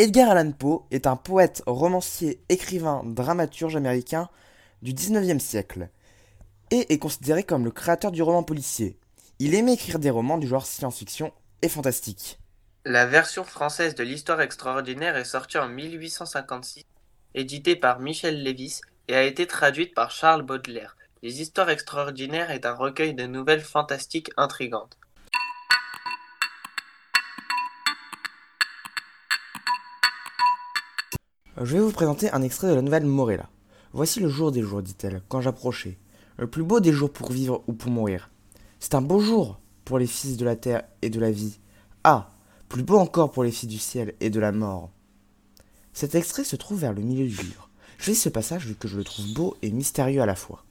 Edgar Allan Poe est un poète, romancier, écrivain, dramaturge américain du XIXe siècle et est considéré comme le créateur du roman policier. Il aimait écrire des romans du genre science-fiction et fantastique. La version française de l'Histoire extraordinaire est sortie en 1856, éditée par Michel Lévis et a été traduite par Charles Baudelaire. Les Histoires extraordinaires est un recueil de nouvelles fantastiques intrigantes. Je vais vous présenter un extrait de la nouvelle Morella. Voici le jour des jours, dit-elle, quand j'approchais. Le plus beau des jours pour vivre ou pour mourir. C'est un beau jour pour les fils de la terre et de la vie. Ah, plus beau encore pour les filles du ciel et de la mort. Cet extrait se trouve vers le milieu du livre. Je lis ce passage vu que je le trouve beau et mystérieux à la fois.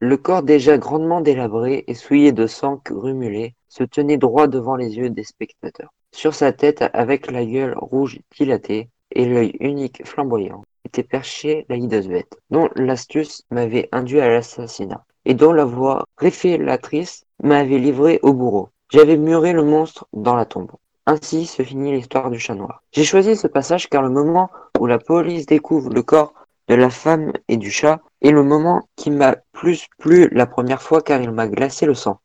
Le corps déjà grandement délabré et souillé de sang grumulé se tenait droit devant les yeux des spectateurs. Sur sa tête, avec la gueule rouge dilatée et l'œil unique flamboyant, était perchée la hideuse bête, dont l'astuce m'avait induit à l'assassinat, et dont la voix révélatrice m'avait livré au bourreau. J'avais muré le monstre dans la tombe. Ainsi se finit l'histoire du chat noir. J'ai choisi ce passage car le moment où la police découvre le corps de la femme et du chat est le moment qui m'a plus plu la première fois car il m'a glacé le sang.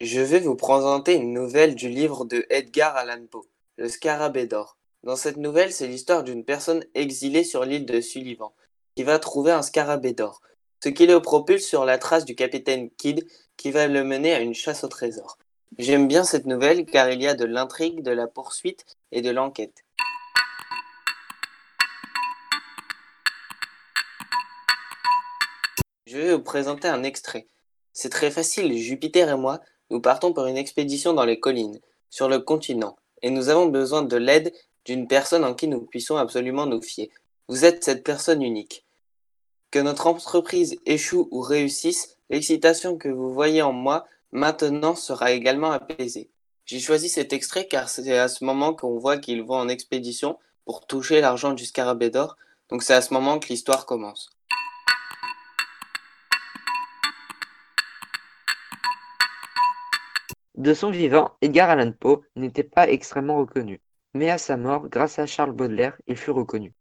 Je vais vous présenter une nouvelle du livre de Edgar Allan Poe, Le Scarabée d'or. Dans cette nouvelle, c'est l'histoire d'une personne exilée sur l'île de Sullivan, qui va trouver un scarabée d'or, ce qui le propulse sur la trace du capitaine Kidd, qui va le mener à une chasse au trésor. J'aime bien cette nouvelle car il y a de l'intrigue, de la poursuite et de l'enquête. Je vais vous présenter un extrait. C'est très facile, Jupiter et moi, nous partons pour une expédition dans les collines, sur le continent, et nous avons besoin de l'aide d'une personne en qui nous puissions absolument nous fier. Vous êtes cette personne unique. Que notre entreprise échoue ou réussisse, l'excitation que vous voyez en moi maintenant sera également apaisée. J'ai choisi cet extrait car c'est à ce moment qu'on voit qu'ils vont en expédition pour toucher l'argent du scarabée d'or, donc c'est à ce moment que l'histoire commence. De son vivant, Edgar Allan Poe n'était pas extrêmement reconnu, mais à sa mort, grâce à Charles Baudelaire, il fut reconnu.